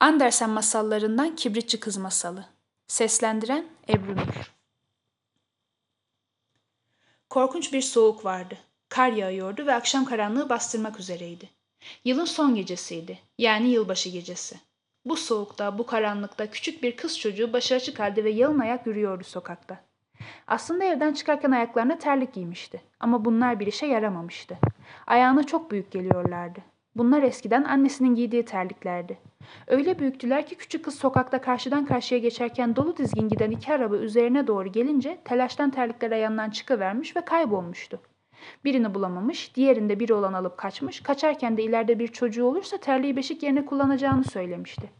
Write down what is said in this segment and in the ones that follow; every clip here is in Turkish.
Andersen masallarından Kibritçi Kız Masalı. Seslendiren Ebru Nur. Korkunç bir soğuk vardı. Kar yağıyordu ve akşam karanlığı bastırmak üzereydi. Yılın son gecesiydi. Yani yılbaşı gecesi. Bu soğukta, bu karanlıkta küçük bir kız çocuğu başı açık halde ve yalın ayak yürüyordu sokakta. Aslında evden çıkarken ayaklarına terlik giymişti. Ama bunlar bir işe yaramamıştı. Ayağına çok büyük geliyorlardı. Bunlar eskiden annesinin giydiği terliklerdi. Öyle büyüktüler ki küçük kız sokakta karşıdan karşıya geçerken dolu dizgin giden iki araba üzerine doğru gelince telaştan terlikler ayağından çıkıvermiş ve kaybolmuştu. Birini bulamamış, diğerinde biri olan alıp kaçmış, kaçarken de ileride bir çocuğu olursa terliği beşik yerine kullanacağını söylemişti.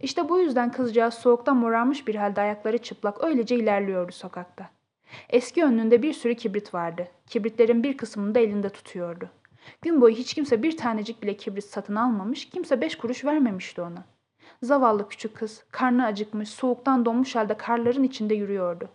İşte bu yüzden kızcağız soğuktan morarmış bir halde ayakları çıplak öylece ilerliyordu sokakta. Eski önünde bir sürü kibrit vardı. Kibritlerin bir kısmını da elinde tutuyordu. Gün boyu hiç kimse bir tanecik bile kibrit satın almamış, kimse beş kuruş vermemişti ona. Zavallı küçük kız, karnı acıkmış, soğuktan donmuş halde karların içinde yürüyordu.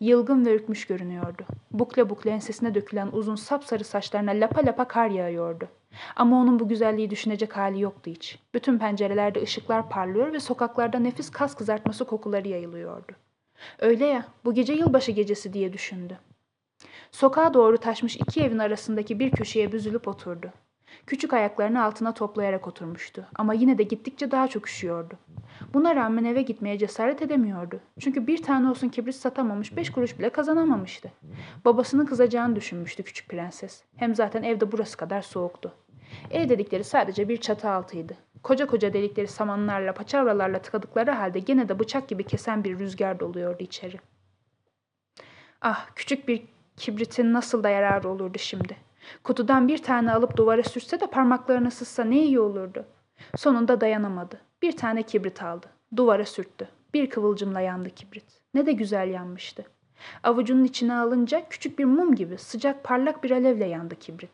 Yılgın ve ürkmüş görünüyordu. Bukle bukle ensesine dökülen uzun sapsarı saçlarına lapa lapa kar yağıyordu. Ama onun bu güzelliği düşünecek hali yoktu hiç. Bütün pencerelerde ışıklar parlıyor ve sokaklarda nefis kas kızartması kokuları yayılıyordu. Öyle ya, bu gece yılbaşı gecesi diye düşündü. Sokağa doğru taşmış iki evin arasındaki bir köşeye büzülüp oturdu. Küçük ayaklarını altına toplayarak oturmuştu ama yine de gittikçe daha çok üşüyordu. Buna rağmen eve gitmeye cesaret edemiyordu. Çünkü bir tane olsun kibrit satamamış, beş kuruş bile kazanamamıştı. Babasının kızacağını düşünmüştü küçük prenses. Hem zaten evde burası kadar soğuktu. Ev dedikleri sadece bir çatı altıydı. Koca koca delikleri samanlarla, paçavralarla tıkadıkları halde gene de bıçak gibi kesen bir rüzgar doluyordu içeri. Ah, küçük bir kibritin nasıl da yararı olurdu şimdi. Kutudan bir tane alıp duvara sürse de parmaklarını sızsa ne iyi olurdu. Sonunda dayanamadı. Bir tane kibrit aldı. Duvara sürttü. Bir kıvılcımla yandı kibrit. Ne de güzel yanmıştı. Avucunun içine alınca küçük bir mum gibi sıcak parlak bir alevle yandı kibrit.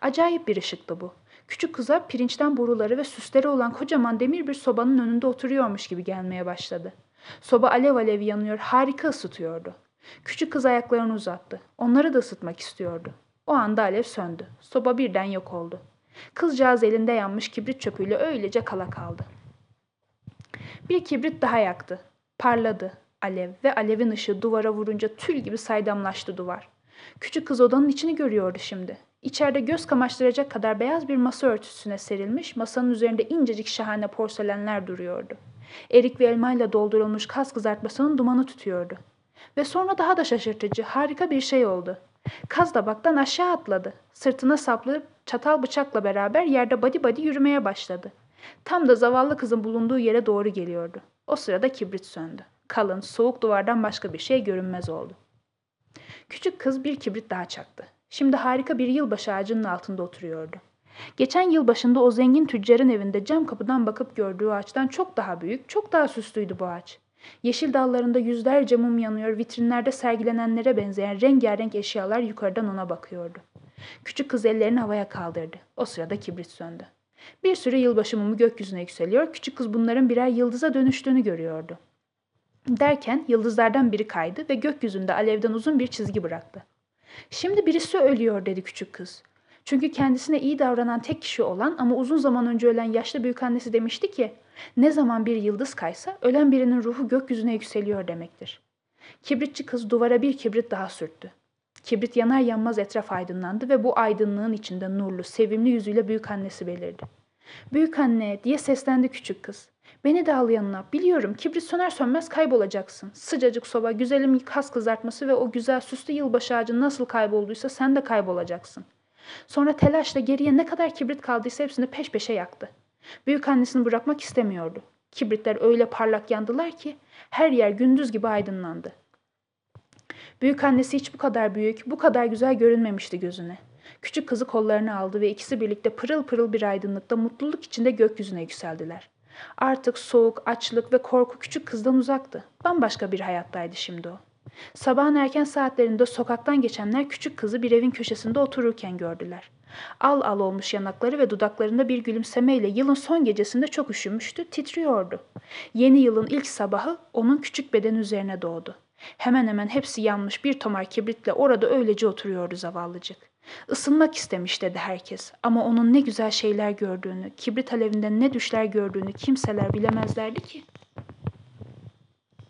Acayip bir ışıktı bu. Küçük kıza pirinçten boruları ve süsleri olan kocaman demir bir sobanın önünde oturuyormuş gibi gelmeye başladı. Soba alev alev yanıyor, harika ısıtıyordu. Küçük kız ayaklarını uzattı. Onları da ısıtmak istiyordu. O anda alev söndü. Soba birden yok oldu. Kızcağız elinde yanmış kibrit çöpüyle öylece kala kaldı. Bir kibrit daha yaktı. Parladı alev ve alevin ışığı duvara vurunca tül gibi saydamlaştı duvar. Küçük kız odanın içini görüyordu şimdi. İçeride göz kamaştıracak kadar beyaz bir masa örtüsüne serilmiş, masanın üzerinde incecik şahane porselenler duruyordu. Erik ve elmayla doldurulmuş kas kızartmasının dumanı tutuyordu. Ve sonra daha da şaşırtıcı, harika bir şey oldu. Kaz tabaktan aşağı atladı. Sırtına saplı çatal bıçakla beraber yerde badi badi yürümeye başladı. Tam da zavallı kızın bulunduğu yere doğru geliyordu. O sırada kibrit söndü. Kalın, soğuk duvardan başka bir şey görünmez oldu. Küçük kız bir kibrit daha çaktı. Şimdi harika bir yılbaşı ağacının altında oturuyordu. Geçen yıl başında o zengin tüccarın evinde cam kapıdan bakıp gördüğü ağaçtan çok daha büyük, çok daha süslüydü bu ağaç. Yeşil dallarında yüzlerce mum yanıyor, vitrinlerde sergilenenlere benzeyen rengarenk eşyalar yukarıdan ona bakıyordu. Küçük kız ellerini havaya kaldırdı. O sırada kibrit söndü. Bir sürü yılbaşı mumu gökyüzüne yükseliyor, küçük kız bunların birer yıldıza dönüştüğünü görüyordu. Derken yıldızlardan biri kaydı ve gökyüzünde alevden uzun bir çizgi bıraktı. Şimdi birisi ölüyor dedi küçük kız. Çünkü kendisine iyi davranan tek kişi olan ama uzun zaman önce ölen yaşlı büyükannesi demişti ki ne zaman bir yıldız kaysa ölen birinin ruhu gökyüzüne yükseliyor demektir. Kibritçi kız duvara bir kibrit daha sürttü. Kibrit yanar yanmaz etraf aydınlandı ve bu aydınlığın içinde nurlu, sevimli yüzüyle büyükannesi belirdi. Büyük anne diye seslendi küçük kız. Beni de al yanına. Biliyorum kibrit söner sönmez kaybolacaksın. Sıcacık soba, güzelim kas kızartması ve o güzel süslü yılbaşı ağacı nasıl kaybolduysa sen de kaybolacaksın. Sonra telaşla geriye ne kadar kibrit kaldıysa hepsini peş peşe yaktı. Büyük annesini bırakmak istemiyordu. Kibritler öyle parlak yandılar ki her yer gündüz gibi aydınlandı. Büyük annesi hiç bu kadar büyük, bu kadar güzel görünmemişti gözüne. Küçük kızı kollarına aldı ve ikisi birlikte pırıl pırıl bir aydınlıkta mutluluk içinde gökyüzüne yükseldiler. Artık soğuk, açlık ve korku küçük kızdan uzaktı. Bambaşka bir hayattaydı şimdi o. Sabahın erken saatlerinde sokaktan geçenler küçük kızı bir evin köşesinde otururken gördüler. Al al olmuş yanakları ve dudaklarında bir gülümsemeyle yılın son gecesinde çok üşümüştü, titriyordu. Yeni yılın ilk sabahı onun küçük beden üzerine doğdu. Hemen hemen hepsi yanmış bir tomar kibritle orada öylece oturuyordu zavallıcık. Isınmak istemiş dedi herkes ama onun ne güzel şeyler gördüğünü, kibrit alevinden ne düşler gördüğünü kimseler bilemezlerdi ki.